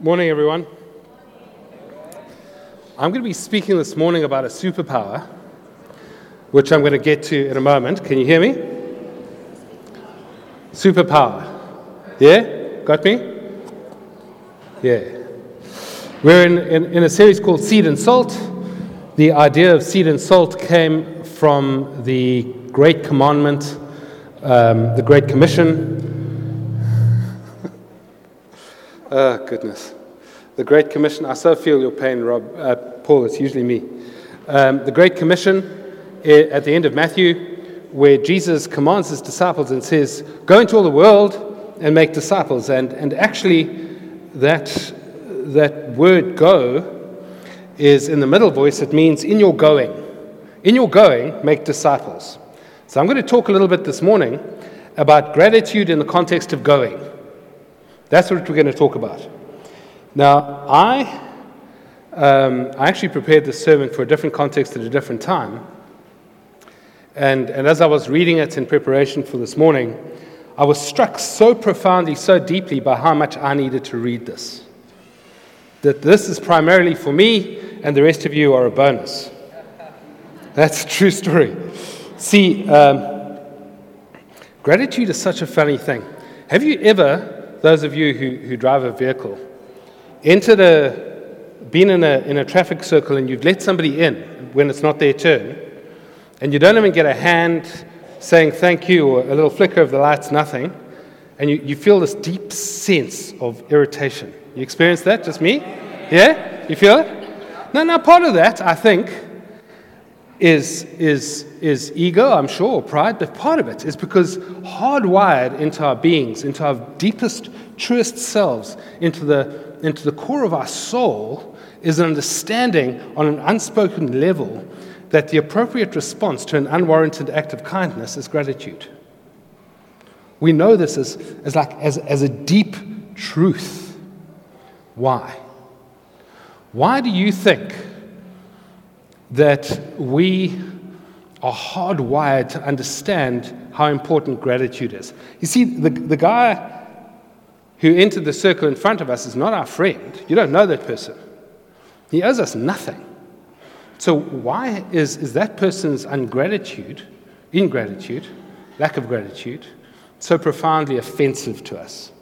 Morning, everyone. I'm going to be speaking this morning about a superpower, which I'm going to get to in a moment. Can you hear me? Superpower. Yeah? Got me? Yeah. We're in, in, in, a series called Seed and Salt. The idea of seed and salt came from the Great Commandment, um, the Great Commission, Oh, goodness. The Great Commission. I so feel your pain, Rob. Uh, Paul, it's usually me. Um, the Great Commission eh, at the end of Matthew, where Jesus commands his disciples and says, Go into all the world and make disciples. And, and actually, that, that word go is in the middle voice, it means in your going. In your going, make disciples. So I'm going to talk a little bit this morning about gratitude in the context of going. That's what we're going to talk about. Now, I, um, I actually prepared this sermon for a different context at a different time. And, and as I was reading it in preparation for this morning, I was struck so profoundly, so deeply by how much I needed to read this. That this is primarily for me, and the rest of you are a bonus. That's a true story. See, um, gratitude is such a funny thing. Have you ever those of you who, who drive a vehicle, entered a, been in a, in a traffic circle and you've let somebody in when it's not their turn, and you don't even get a hand saying thank you or a little flicker of the lights, nothing, and you, you feel this deep sense of irritation. You experience that? Just me? Yeah? You feel it? No, no, part of that, I think, is, is, is ego, I'm sure, pride, but part of it is because hardwired into our beings, into our deepest, truest selves, into the, into the core of our soul, is an understanding on an unspoken level that the appropriate response to an unwarranted act of kindness is gratitude. We know this as, as, like, as, as a deep truth. Why? Why do you think that we are hardwired to understand how important gratitude is. You see, the, the guy who entered the circle in front of us is not our friend. You don't know that person, he owes us nothing. So, why is, is that person's ungratitude, ingratitude, lack of gratitude, so profoundly offensive to us?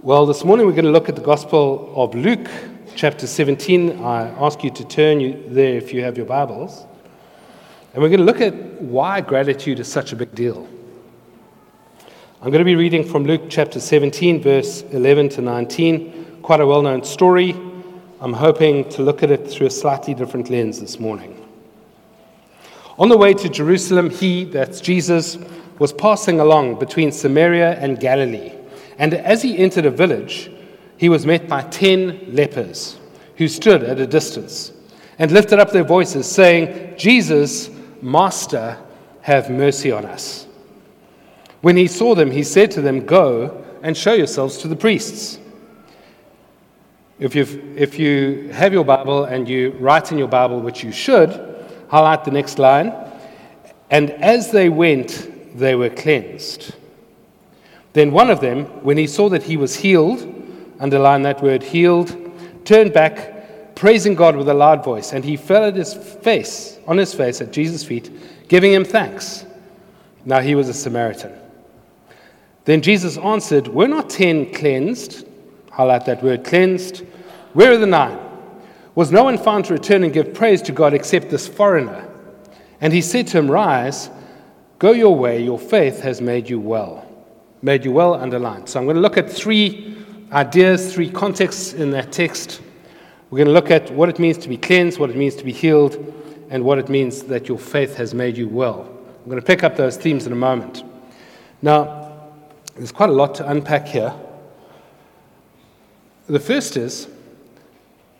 Well, this morning we're going to look at the Gospel of Luke, chapter 17. I ask you to turn you there if you have your Bibles. And we're going to look at why gratitude is such a big deal. I'm going to be reading from Luke chapter 17, verse 11 to 19. Quite a well known story. I'm hoping to look at it through a slightly different lens this morning. On the way to Jerusalem, he, that's Jesus, was passing along between Samaria and Galilee. And as he entered a village, he was met by ten lepers who stood at a distance and lifted up their voices, saying, Jesus, Master, have mercy on us. When he saw them, he said to them, Go and show yourselves to the priests. If, you if you have your Bible and you write in your Bible, which you should, highlight the next line. And as they went, they were cleansed. Then one of them, when he saw that he was healed, underline that word, healed, turned back, praising God with a loud voice, and he fell at his face, on his face at Jesus' feet, giving him thanks. Now he was a Samaritan. Then Jesus answered, Were not ten cleansed? Highlight that word, cleansed. Where are the nine? Was no one found to return and give praise to God except this foreigner? And he said to him, Rise, go your way, your faith has made you well. Made you well, underlined. So I'm going to look at three ideas, three contexts in that text. We're going to look at what it means to be cleansed, what it means to be healed, and what it means that your faith has made you well. I'm going to pick up those themes in a moment. Now, there's quite a lot to unpack here. The first is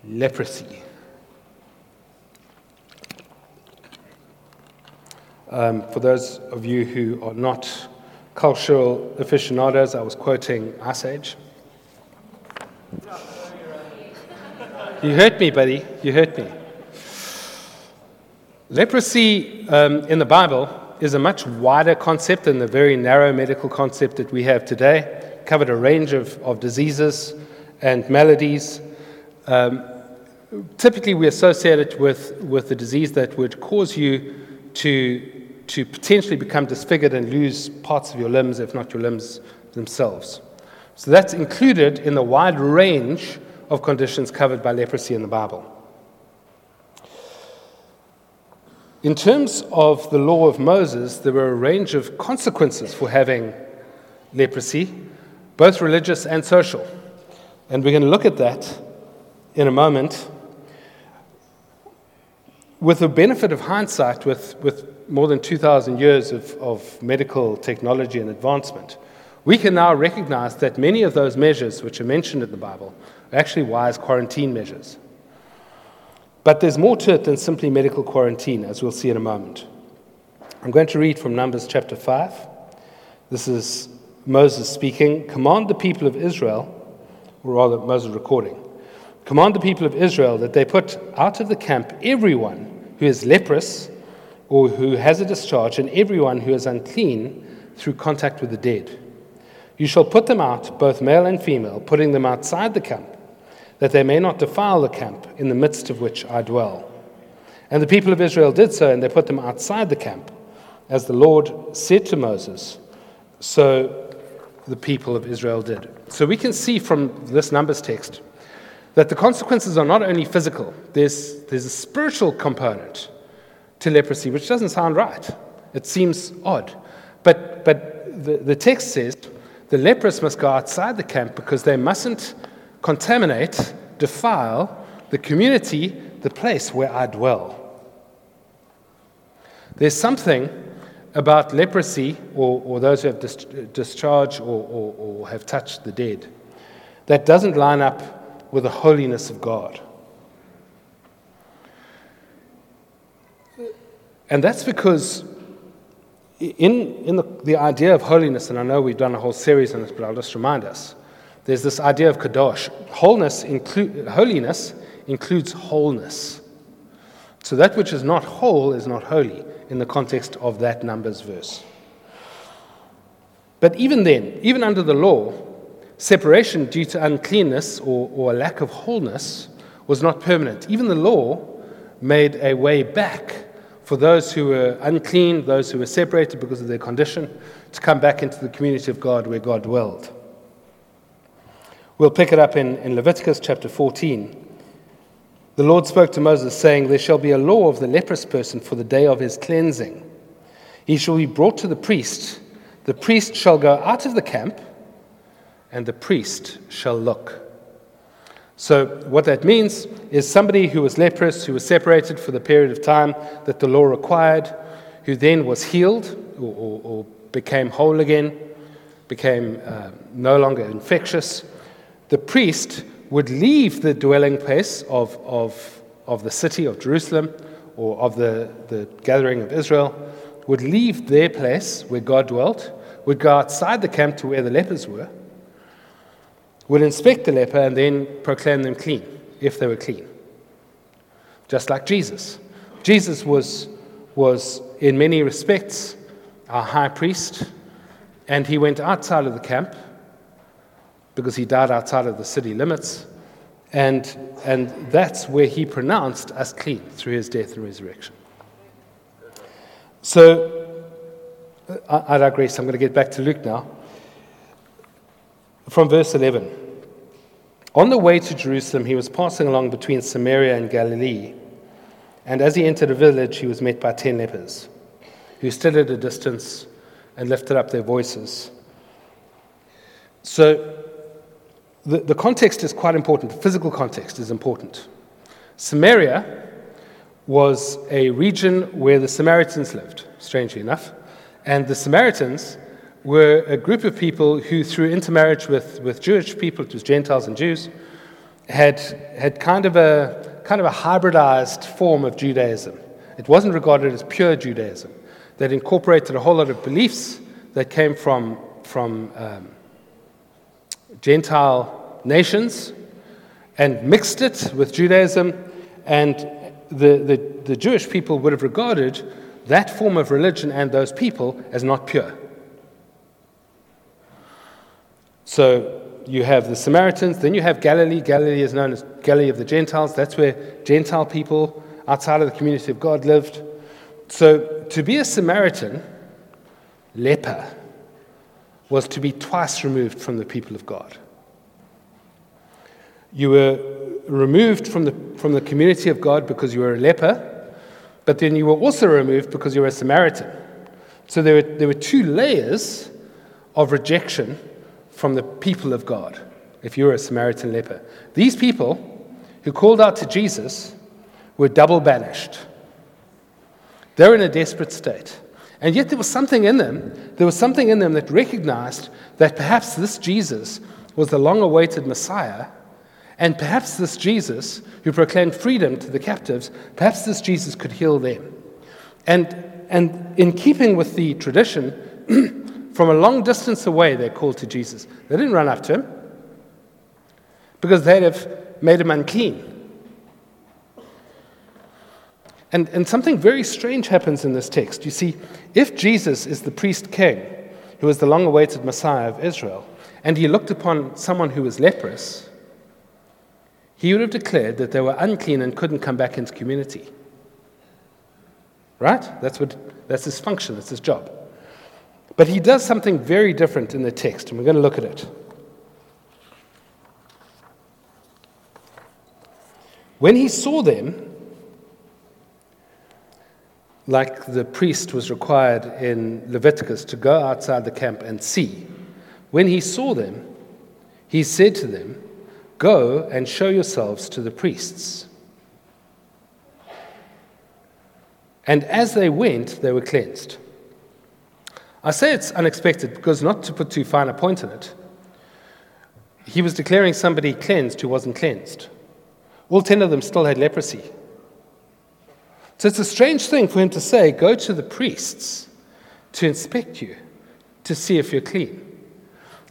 leprosy. Um, for those of you who are not cultural aficionados, I was quoting Ice Age. You hurt me, buddy. You hurt me. Leprosy um, in the Bible is a much wider concept than the very narrow medical concept that we have today. covered a range of, of diseases and maladies. Um, typically, we associate it with, with the disease that would cause you to, to potentially become disfigured and lose parts of your limbs, if not your limbs themselves. So that's included in the wide range of conditions covered by leprosy in the Bible. In terms of the law of Moses, there were a range of consequences for having leprosy, both religious and social. And we're going to look at that in a moment. With the benefit of hindsight, with, with more than 2,000 years of, of medical technology and advancement, we can now recognize that many of those measures which are mentioned in the Bible are actually wise quarantine measures. But there's more to it than simply medical quarantine, as we'll see in a moment. I'm going to read from Numbers chapter 5. This is Moses speaking. Command the people of Israel, or rather, Moses recording. Command the people of Israel that they put out of the camp everyone who is leprous or who has a discharge, and everyone who is unclean through contact with the dead. You shall put them out, both male and female, putting them outside the camp that they may not defile the camp in the midst of which I dwell. And the people of Israel did so, and they put them outside the camp, as the Lord said to Moses. So the people of Israel did. So we can see from this Numbers text that the consequences are not only physical, there's, there's a spiritual component to leprosy, which doesn't sound right. It seems odd. But, but the, the text says the lepers must go outside the camp because they mustn't contaminate, defile the community, the place where I dwell. There's something about leprosy or, or those who have dis- discharged or, or, or have touched the dead that doesn't line up with the holiness of God. And that's because in, in the, the idea of holiness, and I know we've done a whole series on this, but I'll just remind us there's this idea of kadosh. Wholeness inclu- holiness includes wholeness. So that which is not whole is not holy in the context of that Numbers verse. But even then, even under the law, separation due to uncleanness or, or a lack of wholeness was not permanent. Even the law made a way back for those who were unclean, those who were separated because of their condition, to come back into the community of God where God dwelled. We'll pick it up in, in Leviticus chapter 14. The Lord spoke to Moses, saying, There shall be a law of the leprous person for the day of his cleansing. He shall be brought to the priest. The priest shall go out of the camp, and the priest shall look. So, what that means is somebody who was leprous, who was separated for the period of time that the law required, who then was healed or, or, or became whole again, became uh, no longer infectious the priest would leave the dwelling place of, of, of the city of Jerusalem or of the, the gathering of Israel, would leave their place where God dwelt, would go outside the camp to where the lepers were, would inspect the leper, and then proclaim them clean, if they were clean. Just like Jesus. Jesus was, was in many respects, our high priest, and he went outside of the camp because he died outside of the city limits. And, and that's where he pronounced us clean through his death and resurrection. So, I, I digress. I'm going to get back to Luke now. From verse 11. On the way to Jerusalem, he was passing along between Samaria and Galilee. And as he entered a village, he was met by ten lepers, who stood at a distance and lifted up their voices. So, the, the context is quite important. The physical context is important. Samaria was a region where the Samaritans lived, strangely enough. And the Samaritans were a group of people who, through intermarriage with, with Jewish people, it was Gentiles and Jews, had, had kind, of a, kind of a hybridized form of Judaism. It wasn't regarded as pure Judaism. That incorporated a whole lot of beliefs that came from, from um, Gentile nations and mixed it with Judaism, and the, the, the Jewish people would have regarded that form of religion and those people as not pure. So you have the Samaritans, then you have Galilee. Galilee is known as Galilee of the Gentiles. That's where Gentile people outside of the community of God lived. So to be a Samaritan, leper, was to be twice removed from the people of God. You were removed from the, from the community of God because you were a leper, but then you were also removed because you were a Samaritan. So there were, there were two layers of rejection from the people of God if you were a Samaritan leper. These people who called out to Jesus were double banished. They're in a desperate state. And yet there was something in them, there was something in them that recognized that perhaps this Jesus was the long awaited Messiah, and perhaps this Jesus, who proclaimed freedom to the captives, perhaps this Jesus could heal them. And, and in keeping with the tradition, From a long distance away, they're called to Jesus. They didn't run after him because they'd have made him unclean. And, and something very strange happens in this text. You see, if Jesus is the priest king, who is the long awaited Messiah of Israel, and he looked upon someone who was leprous, he would have declared that they were unclean and couldn't come back into community. Right? That's, what, that's his function, that's his job. But he does something very different in the text, and we're going to look at it. When he saw them, like the priest was required in Leviticus to go outside the camp and see, when he saw them, he said to them, Go and show yourselves to the priests. And as they went, they were cleansed. I say it's unexpected because, not to put too fine a point on it, he was declaring somebody cleansed who wasn't cleansed. All ten of them still had leprosy. So it's a strange thing for him to say, Go to the priests to inspect you, to see if you're clean.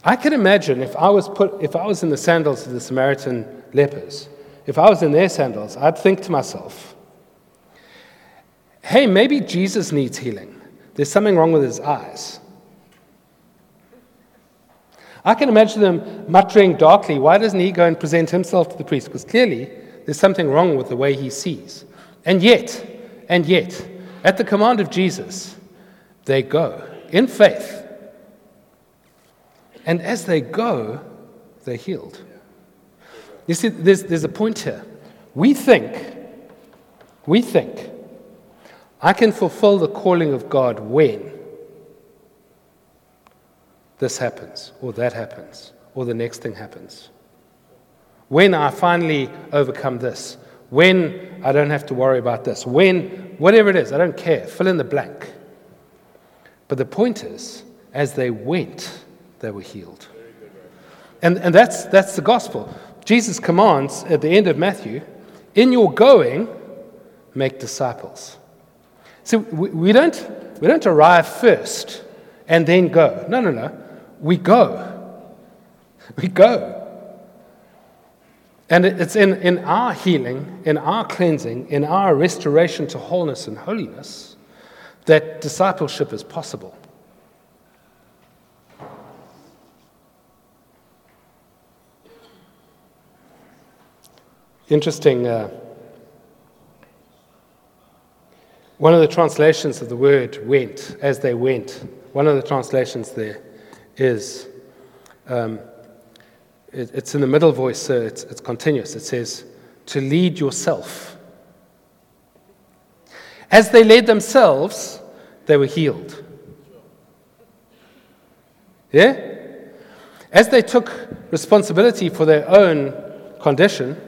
I can imagine if I was, put, if I was in the sandals of the Samaritan lepers, if I was in their sandals, I'd think to myself, hey, maybe Jesus needs healing. There's something wrong with his eyes. I can imagine them muttering darkly, why doesn't he go and present himself to the priest? Because clearly there's something wrong with the way he sees. And yet, and yet, at the command of Jesus, they go in faith. And as they go, they're healed. You see, there's, there's a point here. We think, we think I can fulfill the calling of God when this happens, or that happens, or the next thing happens. When I finally overcome this, when I don't have to worry about this, when whatever it is, I don't care, fill in the blank. But the point is, as they went, they were healed. And, and that's, that's the gospel. Jesus commands at the end of Matthew, in your going, make disciples. So we, don't, we don't arrive first and then go. No, no, no. We go. We go. And it's in, in our healing, in our cleansing, in our restoration to wholeness and holiness that discipleship is possible. Interesting. Uh, One of the translations of the word went, as they went, one of the translations there is, um, it, it's in the middle voice, so it's, it's continuous. It says, to lead yourself. As they led themselves, they were healed. Yeah? As they took responsibility for their own condition,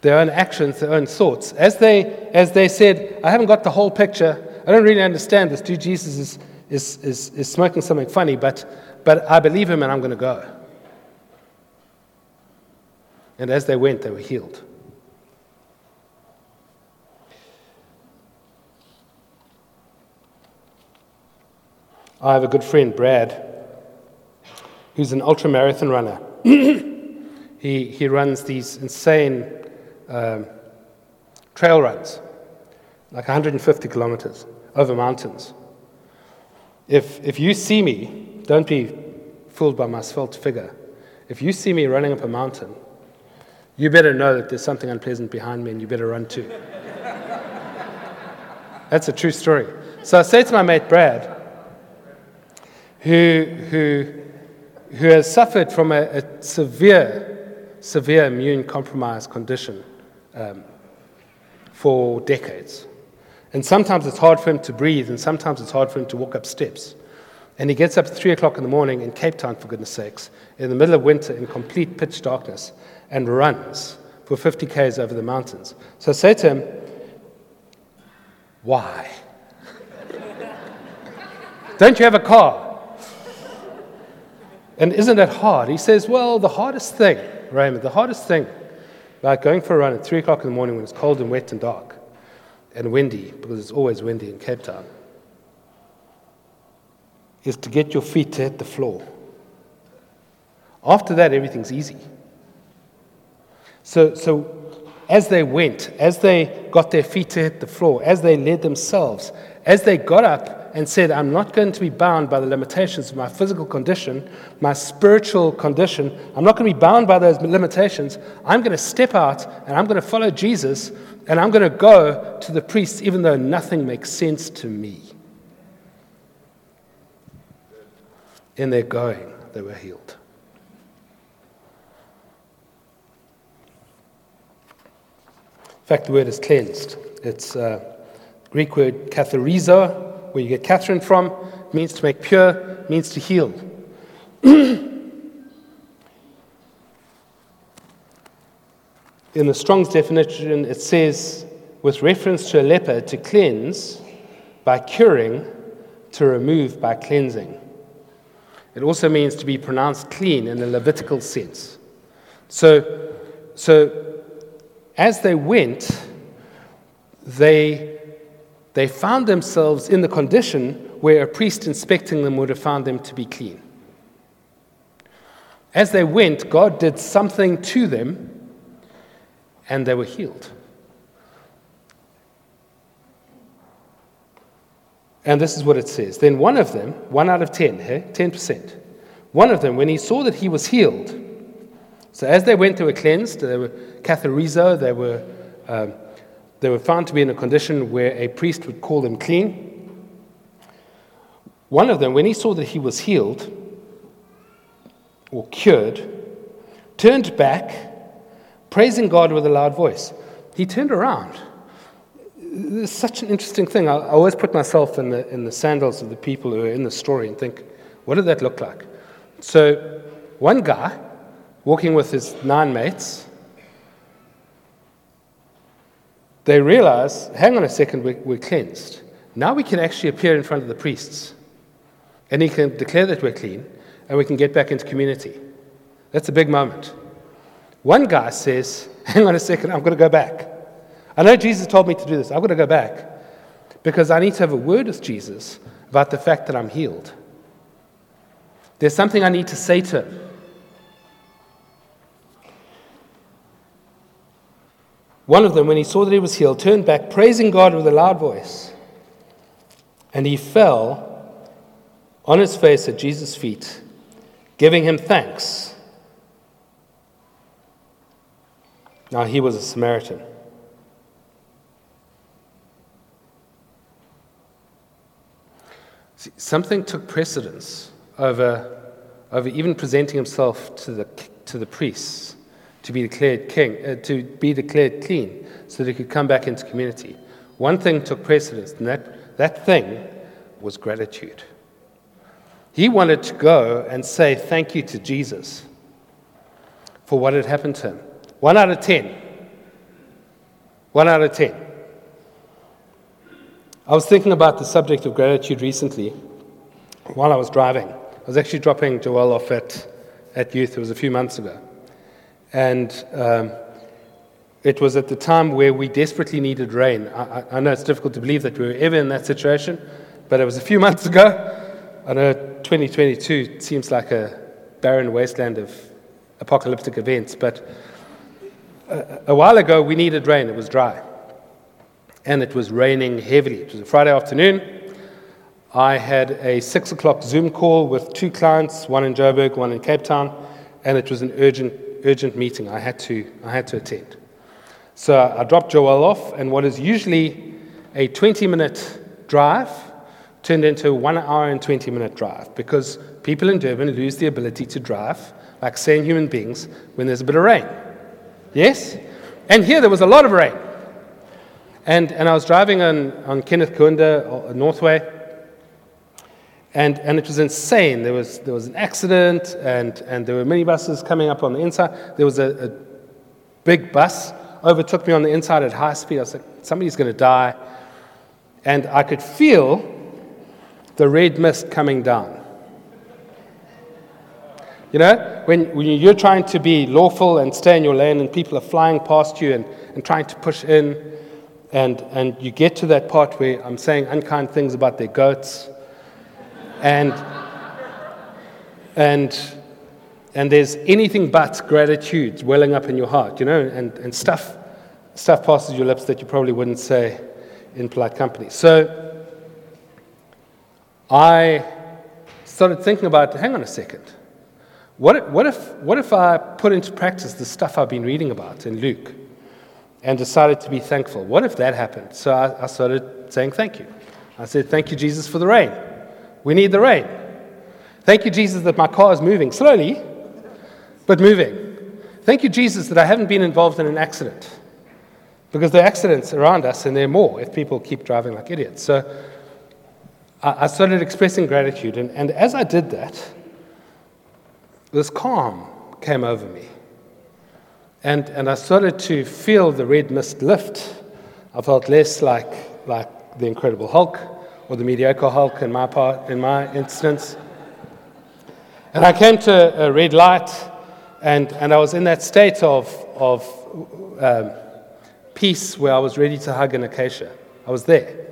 their own actions, their own thoughts. As they, as they said, I haven't got the whole picture, I don't really understand this. Dude, Jesus is, is, is, is smoking something funny, but, but I believe him and I'm going to go. And as they went, they were healed. I have a good friend, Brad, who's an ultra marathon runner. he, he runs these insane um, trail runs, like 150 kilometers over mountains. If, if you see me, don't be fooled by my svelte figure. If you see me running up a mountain, you better know that there's something unpleasant behind me and you better run too. That's a true story. So I say to my mate Brad, who, who, who has suffered from a, a severe, severe immune compromised condition um, for decades. And sometimes it's hard for him to breathe, and sometimes it's hard for him to walk up steps. And he gets up at 3 o'clock in the morning in Cape Town, for goodness sakes, in the middle of winter in complete pitch darkness, and runs for 50 Ks over the mountains. So I say to him, Why? Don't you have a car? And isn't that hard? He says, Well, the hardest thing, Raymond, the hardest thing about going for a run at 3 o'clock in the morning when it's cold and wet and dark and windy, because it's always windy in Cape Town, is to get your feet to hit the floor. After that, everything's easy. So, so as they went, as they got their feet to hit the floor, as they led themselves, as they got up and said, I'm not going to be bound by the limitations of my physical condition, my spiritual condition. I'm not going to be bound by those limitations. I'm going to step out and I'm going to follow Jesus and I'm going to go to the priests even though nothing makes sense to me. In their going, they were healed. In fact, the word is cleansed. It's a Greek word katharizo, where you get Catherine from, means to make pure, means to heal. In the Strong's definition, it says, with reference to a leper, to cleanse by curing, to remove by cleansing. It also means to be pronounced clean in a Levitical sense. So, so as they went, they they found themselves in the condition where a priest inspecting them would have found them to be clean. As they went, God did something to them and they were healed. And this is what it says. Then one of them, one out of ten, hey, 10%, one of them, when he saw that he was healed, so as they went, they were cleansed, they were katharizo, they were um, they were found to be in a condition where a priest would call them clean. One of them, when he saw that he was healed or cured, turned back, praising God with a loud voice. He turned around. It's such an interesting thing. I, always put myself in the, in the sandals of the people who are in the story and think, what did that look like? So, one guy walking with his nine mates they realize hang on a second, we're, we're cleansed. Now we can actually appear in front of the priests. And he can declare that we're clean, and we can get back into community. That's a big moment. One guy says, Hang on a second, I'm going to go back. I know Jesus told me to do this. I'm going to go back because I need to have a word with Jesus about the fact that I'm healed. There's something I need to say to him. One of them, when he saw that he was healed, turned back, praising God with a loud voice. And he fell on his face at Jesus' feet, giving him thanks. Now, he was a Samaritan. See, something took precedence over, over even presenting himself to the, to the priests to be declared king, uh, to be declared clean, so that he could come back into community. One thing took precedence, and that, that thing was gratitude. He wanted to go and say thank you to Jesus for what had happened to him. One out of ten. One out of ten. I was thinking about the subject of gratitude recently while I was driving. I was actually dropping Joel off at, at youth, it was a few months ago. And um, it was at the time where we desperately needed rain. I, I, know it's difficult to believe that we were ever in that situation, but it was a few months ago. I know 2022 seems like a barren wasteland of apocalyptic events, but a, a while ago we needed rain. It was dry. And it was raining heavily. It was a Friday afternoon. I had a six o'clock Zoom call with two clients, one in Joburg, one in Cape Town, and it was an urgent, urgent meeting. I had to, I had to attend. So I dropped Joel off, and what is usually a 20 minute drive turned into a one hour and 20 minute drive because people in Durban lose the ability to drive, like sane human beings, when there's a bit of rain. Yes? And here there was a lot of rain. And, and I was driving on, on Kenneth Kaunda, uh, Northway, and, and it was insane. There was, there was an accident, and, and there were minibuses coming up on the inside. There was a, a big bus overtook me on the inside at high speed. I was like, somebody's going to die. And I could feel the red mist coming down. You know, when, when you're trying to be lawful and stay in your lane and people are flying past you and, and trying to push in, and, and you get to that part where I'm saying unkind things about their goats, and, and, and there's anything but gratitude welling up in your heart, you know, and, and stuff, stuff passes your lips that you probably wouldn't say in polite company. So I started thinking about hang on a second. What what, if, what if I put into practice the stuff I've been reading about in Luke and decided to be thankful? What if that happened? So I, I started saying thank you. I said, Thank you, Jesus, for the rain. We need the rain. Thank you, Jesus, that my car is moving slowly, but moving. Thank you, Jesus, that I haven't been involved in an accident. Because there are accidents around us, and there are more if people keep driving like idiots. So I started expressing gratitude. And, and as I did that, this calm came over me. And, and I started to feel the red mist lift. I felt less like, like the Incredible Hulk or the mediocre Hulk in my, part, in my instance. And I came to a red light, and, and I was in that state of, of um, peace where I was ready to hug an acacia. I was there.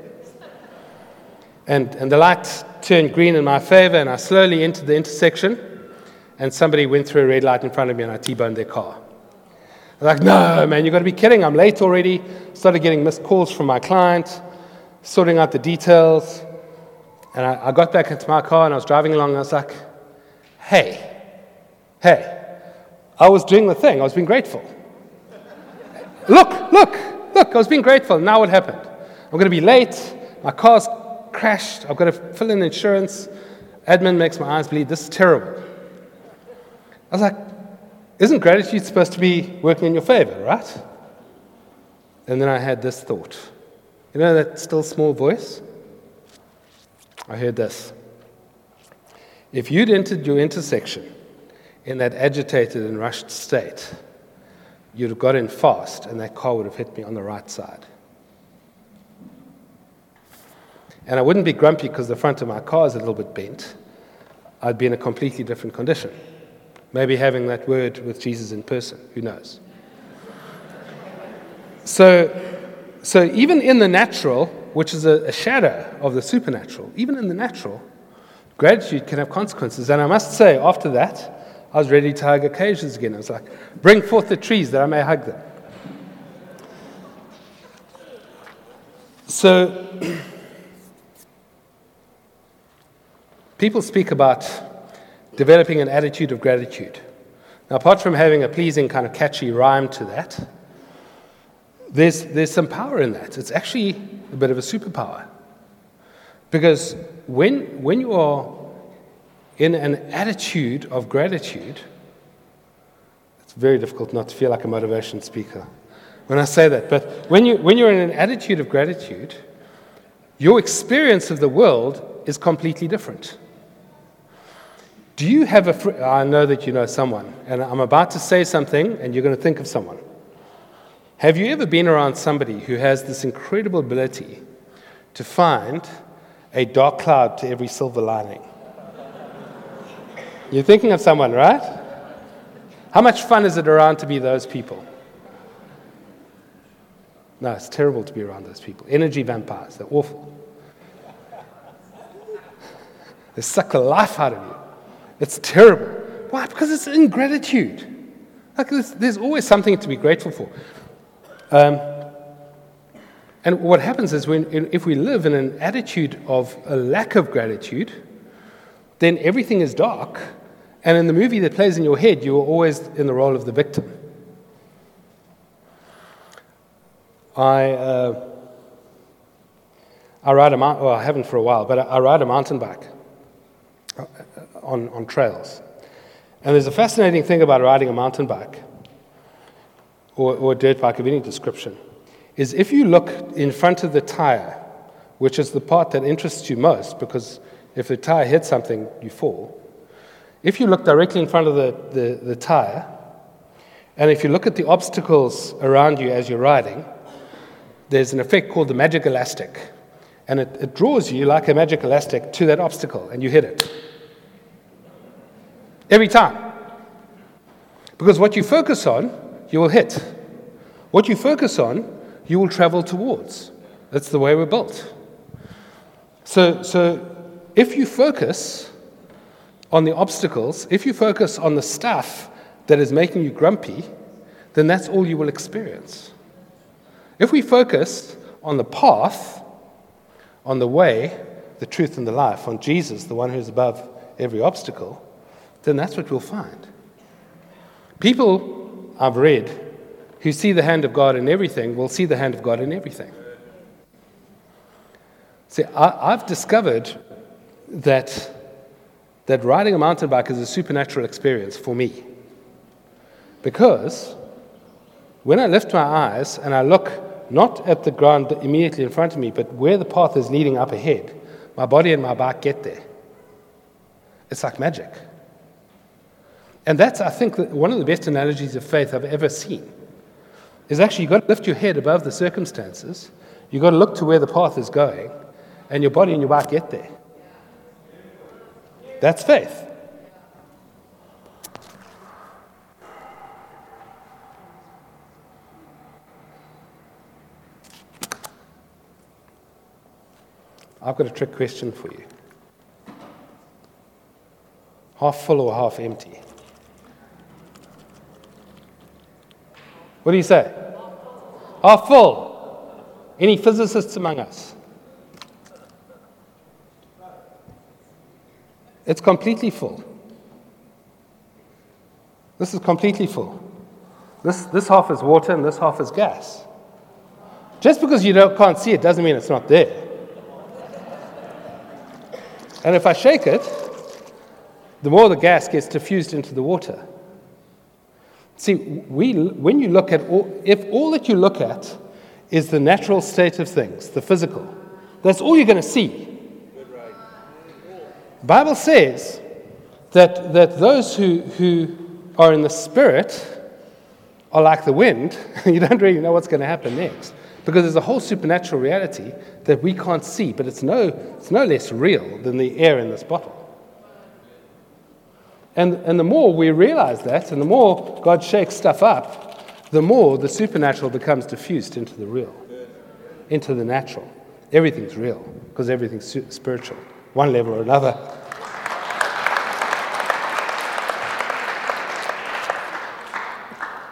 And, and the light turned green in my favor, and I slowly entered the intersection, and somebody went through a red light in front of me, and I T boned their car. I was like, no, man, you've got to be kidding. I'm late already. Started getting missed calls from my client sorting out the details. And I, I got back into my car and I was driving along and I was like, hey, hey, I was doing the thing. I was being grateful. look, look, look, I was being grateful. Now what happened? I'm going to be late. My car's crashed. I've got to fill in insurance. Admin makes my eyes bleed. This is terrible. I was like, isn't gratitude supposed to be working in your favor, right? And then I had this thought. You know that still small voice? I heard this. If you'd entered your intersection in that agitated and rushed state, you'd have got in fast and that car would have hit me on the right side. And I wouldn't be grumpy because the front of my car is a little bit bent. I'd be in a completely different condition. Maybe having that word with Jesus in person, who knows? So, so even in the natural, which is a, a shadow of the supernatural, even in the natural, gratitude can have consequences. And I must say, after that, I was ready to hug acacias again. I was like, bring forth the trees that I may hug them. So, people speak about developing an attitude of gratitude. Now, apart from having a pleasing, kind of catchy rhyme to that, there's, there's some power in that. It's actually a bit of a superpower. Because when, when you are in an attitude of gratitude, it's very difficult not to feel like a motivation speaker when I say that. But when, you, when you're in an attitude of gratitude, your experience of the world is completely different. Do you have a fr- I know that you know someone, and I'm about to say something, and you're going to think of someone. Have you ever been around somebody who has this incredible ability to find a dark cloud to every silver lining? You're thinking of someone, right? How much fun is it around to be those people? No, it's terrible to be around those people. Energy vampires, they're awful. They suck the life out of you. It's terrible. Why? Because it's ingratitude. Like there's, there's always something to be grateful for. Um, And what happens is when, if we live in an attitude of a lack of gratitude, then everything is dark. And in the movie that plays in your head, you are always in the role of the victim. I, uh, I ride a mountain, well, I haven't for a while, but I, I ride a mountain bike uh, on, on trails. And there's a fascinating thing about riding a mountain bike or, or a dirt bike of any description is if you look in front of the tire, which is the part that interests you most, because if the tire hits something, you fall. If you look directly in front of the, the, the tire, and if you look at the obstacles around you as you're riding, there's an effect called the magic elastic. And it, it draws you like a magic elastic to that obstacle, and you hit it. Every time. Because what you focus on, you will hit. What you focus on, you will travel towards. That's the way we're built. So, so if you focus on the obstacles, if you focus on the stuff that is making you grumpy, then that's all you will experience. If we focus on the path, on the way, the truth, and the life, on Jesus, the one who's above every obstacle, then that's what we'll find. People I've read who see the hand of God in everything will see the hand of God in everything. See, I, have discovered that, that riding a mountain bike is a supernatural experience for me. Because when I lift my eyes and I look not at the ground immediately in front of me, but where the path is leading up ahead, my body and my bike get there. It's like magic. And that's, I think, one of the best analogies of faith I've ever seen is actually you've got to lift your head above the circumstances. You've got to look to where the path is going, and your body and your bike get there. That's faith. I've got a trick question for you. Half full or half empty? What do you say? Are full. Any physicists among us? It's completely full. This is completely full. This, this half is water and this half is gas. Just because you don't, can't see it doesn't mean it's not there. And if I shake it, the more the gas gets diffused into the water. See, we, when you look at all, if all that you look at is the natural state of things, the physical, that's all you're going to see. The Bible says that, that those who, who are in the spirit are like the wind. you don't really know what's going to happen next because there's a whole supernatural reality that we can't see, but it's no, it's no less real than the air in this bottle. And, and the more we realize that, and the more God shakes stuff up, the more the supernatural becomes diffused into the real, into the natural. Everything's real because everything's spiritual, one level or another.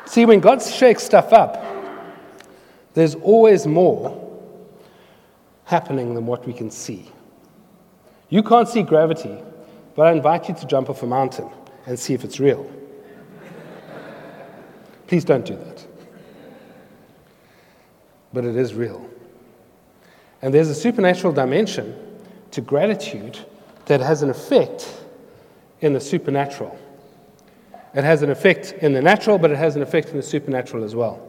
See, when God shakes stuff up, there's always more happening than what we can see. You can't see gravity, but I invite you to jump off a mountain and see if it's real. Please don't do that. But it is real. And there's a supernatural dimension to gratitude that has an effect in the supernatural. It has an effect in the natural, but it has an effect in the supernatural as well.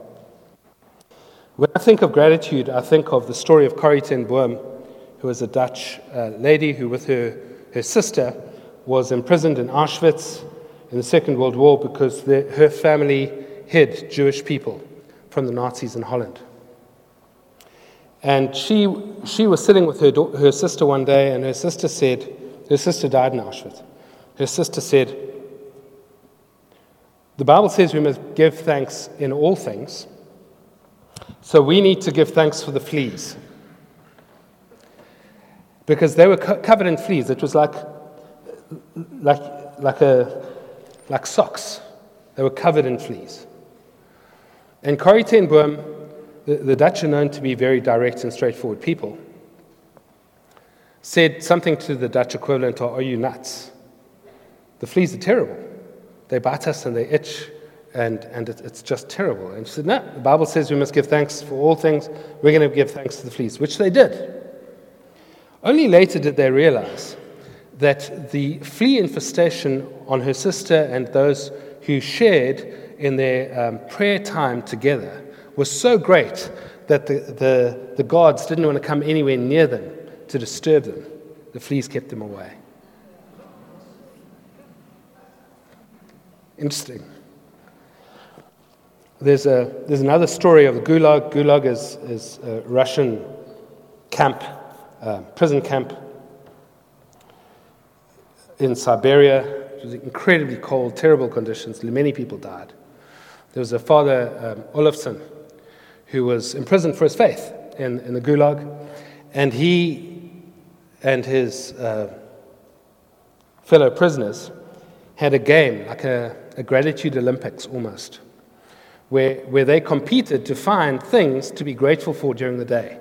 When I think of gratitude, I think of the story of Corrie ten Boom, who was a Dutch uh, lady who, with her, her sister, was imprisoned in Auschwitz in the Second World War because the, her family hid Jewish people from the Nazis in Holland. And she, she was sitting with her, her sister one day, and her sister said, her sister died in Auschwitz. Her sister said, The Bible says we must give thanks in all things. So we need to give thanks for the fleas. Because they were co- covered in fleas. It was like like, like, a, like socks. They were covered in fleas. And Corrie ten Boom the, the Dutch are known to be very direct and straightforward people, said something to the Dutch equivalent of, Are you nuts? The fleas are terrible. They bite us and they itch, and, and it, it's just terrible. And she said, No, the Bible says we must give thanks for all things. We're going to give thanks to the fleas, which they did. Only later did they realize that the flea infestation on her sister and those who shared in their um, prayer time together was so great that the, the, the gods didn't want to come anywhere near them to disturb them. The fleas kept them away. Interesting. There's, a, there's another story of the Gulag. Gulag is, is a Russian camp, uh, prison camp in Siberia. It was incredibly cold, terrible conditions. Many people died. There was a father, um, Olofsson, who was imprisoned for his faith in, in the Gulag, and he and his uh, fellow prisoners had a game, like a, a gratitude Olympics almost, where, where they competed to find things to be grateful for during the day.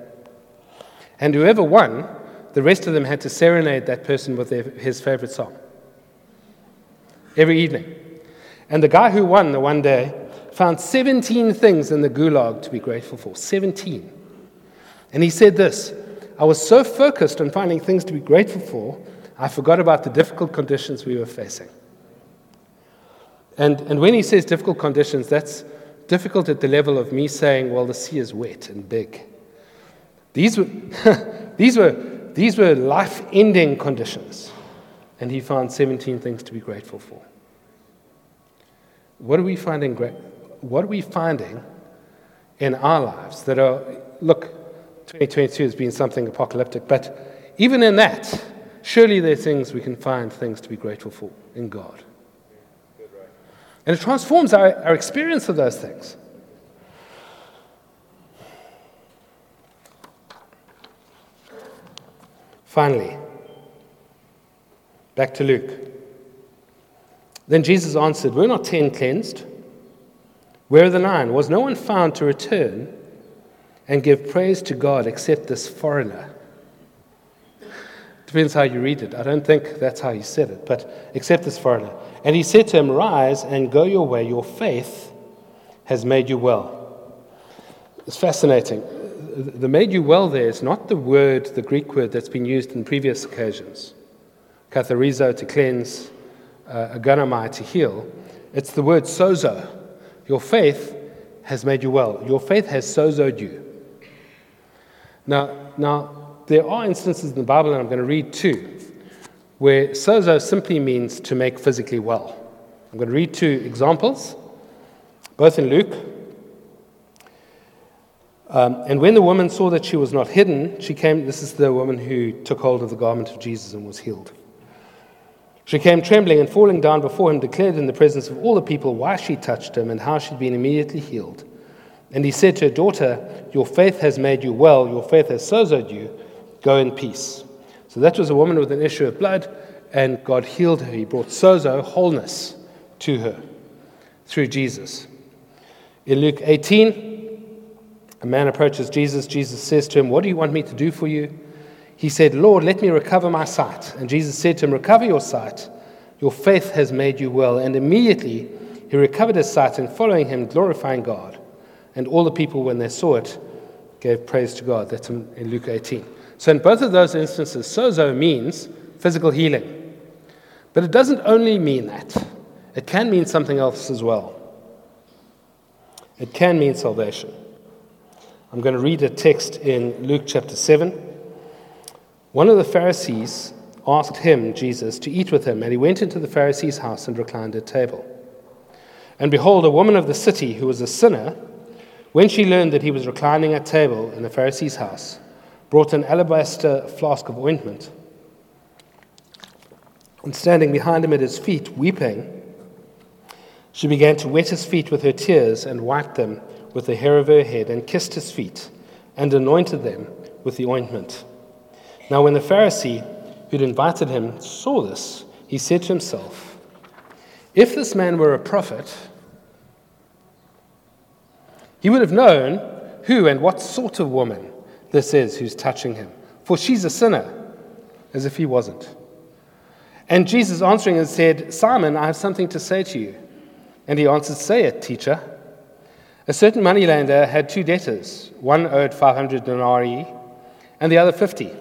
And whoever won, the rest of them had to serenade that person with their, his favorite song every evening. And the guy who won the one day found 17 things in the gulag to be grateful for. 17. And he said this I was so focused on finding things to be grateful for, I forgot about the difficult conditions we were facing. And, and when he says difficult conditions, that's difficult at the level of me saying, well, the sea is wet and big. These were, these were, these were life ending conditions. And he found 17 things to be grateful for. What are we finding what are we finding in our lives that are, look, 2022 has been something apocalyptic, but even in that, surely there are things we can find things to be grateful for in God. And it transforms our, our experience of those things. Finally, back to Luke. Then Jesus answered, Were not ten cleansed? Where are the nine? Was no one found to return and give praise to God except this foreigner? Depends how you read it. I don't think that's how he said it, but except this foreigner. And he said to him, Rise and go your way. Your faith has made you well. It's fascinating. The made you well there is not the word, the Greek word that's been used in previous occasions. Katharizo to cleanse, uh, to heal. It's the word sozo, your faith has made you well. Your faith has sozoed you. Now, now, there are instances in the Bible, and I'm going to read two, where sozo simply means to make physically well. I'm going to read two examples, both in Luke. Um, and when the woman saw that she was not hidden, she came. This is the woman who took hold of the garment of Jesus and was healed. She came trembling and falling down before him, declared in the presence of all the people why she touched him and how she'd been immediately healed. And he said to her, Daughter, your faith has made you well, your faith has sozoed you. Go in peace. So that was a woman with an issue of blood, and God healed her. He brought sozo, wholeness, to her through Jesus. In Luke 18, a man approaches Jesus. Jesus says to him, What do you want me to do for you? he said, Lord, let me recover my sight. And Jesus said to him, Recover your sight. Your faith has made you well. And immediately he recovered his sight and following him, glorifying God. And all the people, when they saw it, gave praise to God. That's in Luke 18. So in both of those instances, sozo means physical healing. But it doesn't only mean that, it can mean something else as well. It can mean salvation. I'm going to read a text in Luke chapter 7. One of the Pharisees asked him, Jesus, to eat with him, and he went into the Pharisee's house and reclined at table. And behold, a woman of the city who was a sinner, when she learned that he was reclining at table in the Pharisee's house, brought an alabaster flask of ointment. And standing behind him at his feet, weeping, she began to wet his feet with her tears and wiped them with the hair of her head and kissed his feet and anointed them with the ointment. Now, when the Pharisee who'd invited him saw this, he said to himself, If this man were a prophet, he would have known who and what sort of woman this is who's touching him, for she's a sinner, as if he wasn't. And Jesus answering and said, Simon, I have something to say to you. And he answered, Say it, teacher. A certain moneylender had two debtors. One owed 500 denarii and the other 50.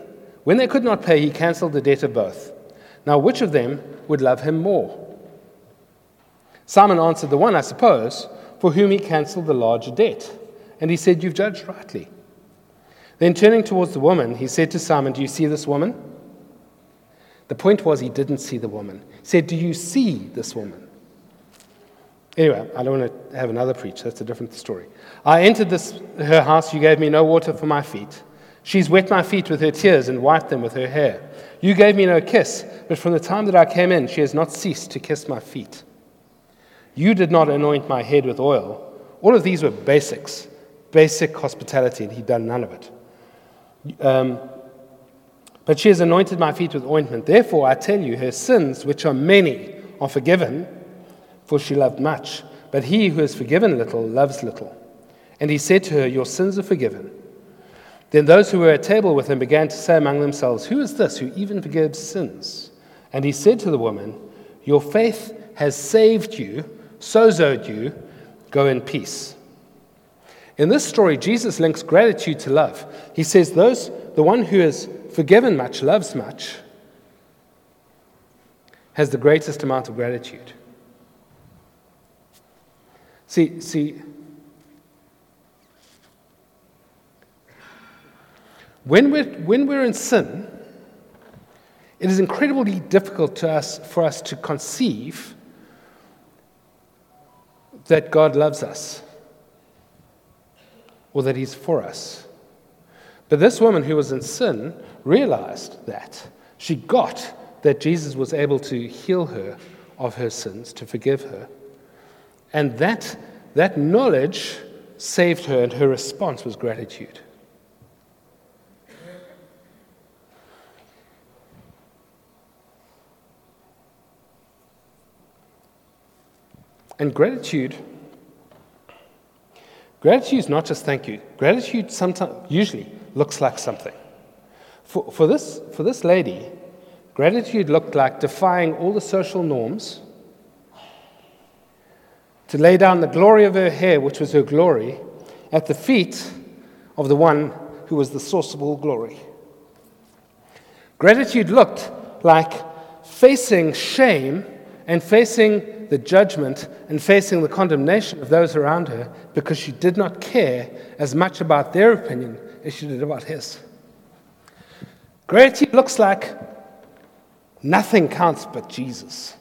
When they could not pay, he cancelled the debt of both. Now, which of them would love him more? Simon answered, The one, I suppose, for whom he cancelled the larger debt. And he said, You've judged rightly. Then turning towards the woman, he said to Simon, Do you see this woman? The point was he didn't see the woman. He said, Do you see this woman? Anyway, I don't want to have another preach. That's a different story. I entered this, her house. You gave me no water for my feet. She's wet my feet with her tears and wiped them with her hair. You gave me no kiss, but from the time that I came in, she has not ceased to kiss my feet. You did not anoint my head with oil. All of these were basics, basic hospitality, and he'd done none of it. Um, but she has anointed my feet with ointment. Therefore, I tell you, her sins, which are many, are forgiven, for she loved much. But he who is forgiven little loves little. And he said to her, Your sins are forgiven. Then those who were at table with him began to say among themselves, Who is this who even forgives sins? And he said to the woman, Your faith has saved you, sozoed you, go in peace. In this story, Jesus links gratitude to love. He says, Those, the one who is forgiven much, loves much, has the greatest amount of gratitude. See, see, when we're, when we're in sin, it is incredibly difficult to us, for us to conceive that God loves us or that He's for us. But this woman who was in sin realized that. She got that Jesus was able to heal her of her sins, to forgive her. And that, that knowledge saved her, and her response was gratitude. And gratitude, gratitude is not just thank you. Gratitude sometimes, usually, looks like something. For, for, this, for this lady, gratitude looked like defying all the social norms, to lay down the glory of her hair, which was her glory, at the feet of the one who was the source of all glory. Gratitude looked like facing shame and facing the judgment and facing the condemnation of those around her because she did not care as much about their opinion as she did about his. Gratitude looks like nothing counts but Jesus.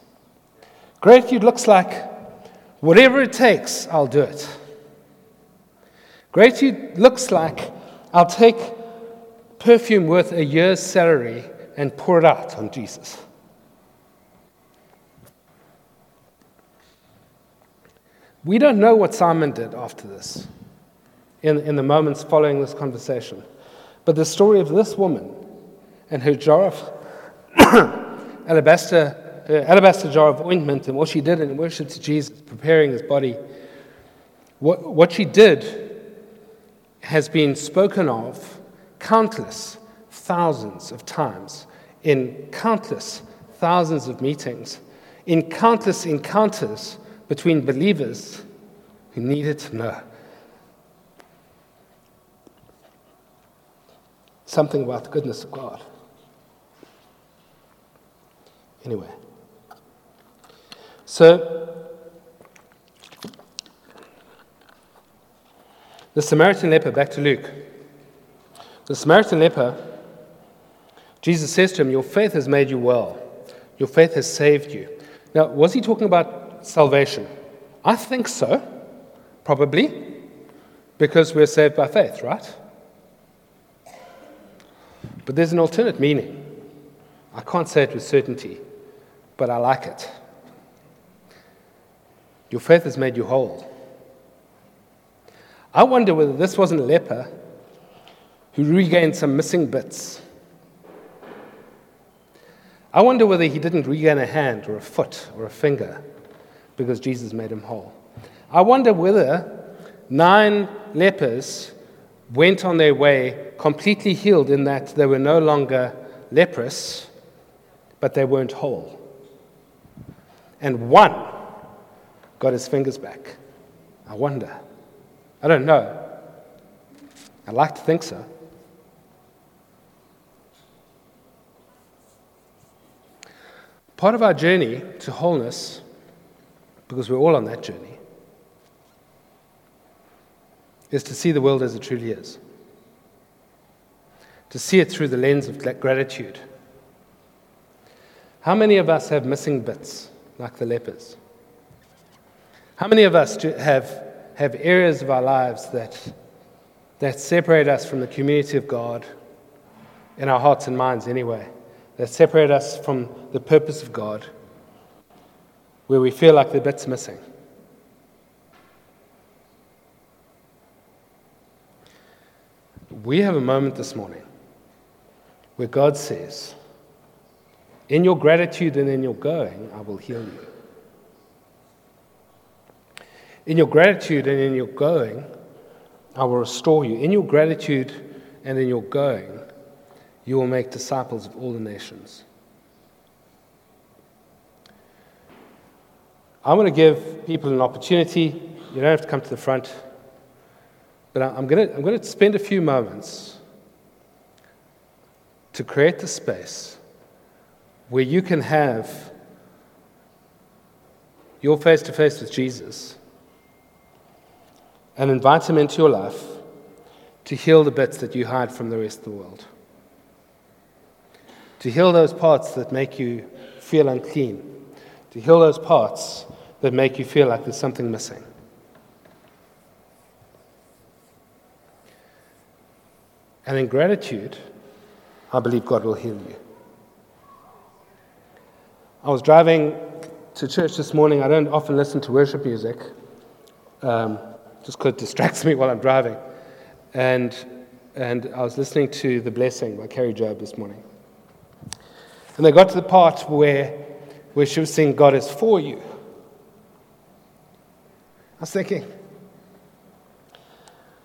Gratitude looks like whatever it takes, I'll do it. Gratitude looks like I'll take perfume worth a year's salary and pour it out on Jesus. We don't know what Simon did after this, in, in the moments following this conversation. But the story of this woman and her jar of alabaster, Uh, alabaster jar of ointment and what she did in worship to Jesus, preparing his body. What, what she did has been spoken of countless thousands of times in countless thousands of meetings, in countless encounters between believers who needed to know something about the goodness of God. Anyway, so the Samaritan leper, back to Luke. The Samaritan leper, Jesus says to him, Your faith has made you well. Your faith has saved you. Now, was he talking about salvation? I think so, probably, because we're saved by faith, right? But there's an alternate meaning. I can't say it with certainty but I like it. Your faith has made you whole. I wonder whether this wasn't a leper who regained some missing bits. I wonder whether he didn't regain a hand or a foot or a finger because Jesus made him whole. I wonder whether nine lepers went on their way completely healed in that they were no longer leprous, but they weren't whole. And one got his fingers back. I wonder. I don't know. I'd like to think so. Part of our journey to wholeness, because we're all on that journey, is to see the world as it truly is. To see it through the lens of gratitude. How many of us have missing bits, like the lepers? How many of us have, have areas of our lives that, that separate us from the community of God in our hearts and minds, anyway? That separate us from the purpose of God, where we feel like the bit's missing? We have a moment this morning where God says, In your gratitude and in your going, I will heal you. In your gratitude and in your going, I will restore you. In your gratitude and in your going, you will make disciples of all the nations. I want to give people an opportunity. You don't have to come to the front. But I'm going, to, I'm going to spend a few moments to create the space where you can have your face to face with Jesus and invite him into your life to heal the bits that you hide from the rest of the world. To heal those parts that make you feel unclean. To heal those parts that make you feel like there's something missing. And in gratitude, I believe God will heal you. I was driving to church this morning. I don't often listen to worship music, um, just because it distracts me while I'm driving. And, and I was listening to The Blessing by Kari Jobe this morning. And they got to the part where, where she was saying, God is for you. I was thinking,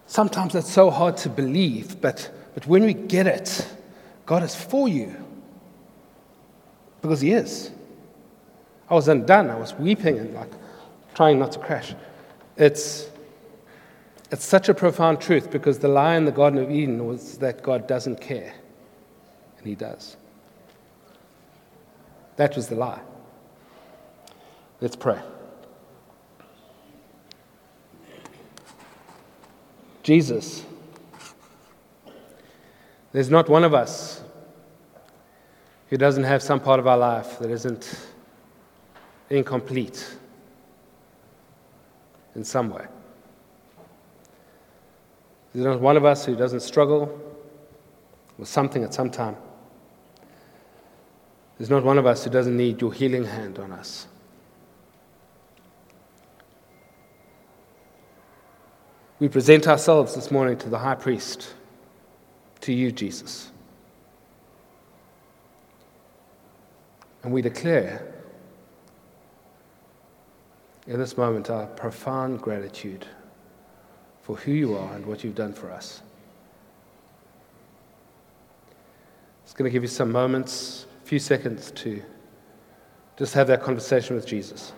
Sometimes it's so hard to believe, but, but when we get it, God is for you. Because He is. I was undone. I was weeping and like trying not to crash. It's, it's such a profound truth because the lie in the Garden of Eden was that God doesn't care. And He does. That was the lie. Let's pray. Jesus. There's not one of us who doesn't have some part of our life that isn't incomplete in some way. There's not one of us who doesn't struggle with something at some time. There's not one of us who doesn't need your healing hand on us. We present ourselves this morning to the high priest, to you, Jesus. And we declare in this moment our profound gratitude for who you are and what you've done for us. It's going to give you some moments, a few seconds to just have that conversation with Jesus.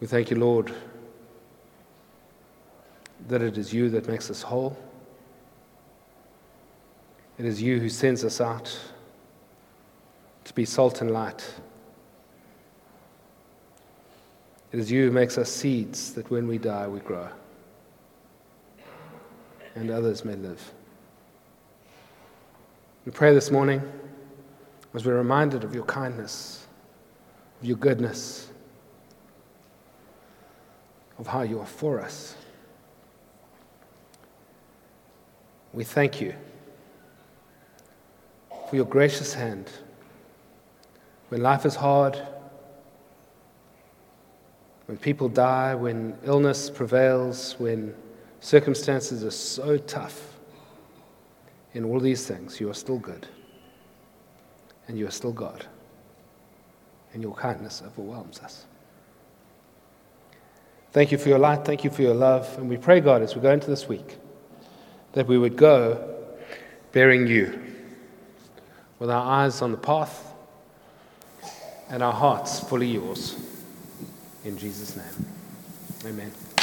We thank you, Lord, that it is you that makes us whole. It is you who sends us out to be salt and light. It is you who makes us seeds that when we die we grow and others may live. We pray this morning as we're reminded of your kindness, of your goodness of how you are for us. We thank you for your gracious hand. When life is hard, when people die, when illness prevails, when circumstances are so tough, in all these things, you are still good. And you are still God. And your kindness overwhelms us. Thank you for your light. Thank you for your love. And we pray, God, as we go into this week, that we would go bearing you with our eyes on the path and our hearts fully yours. In Jesus' name, amen.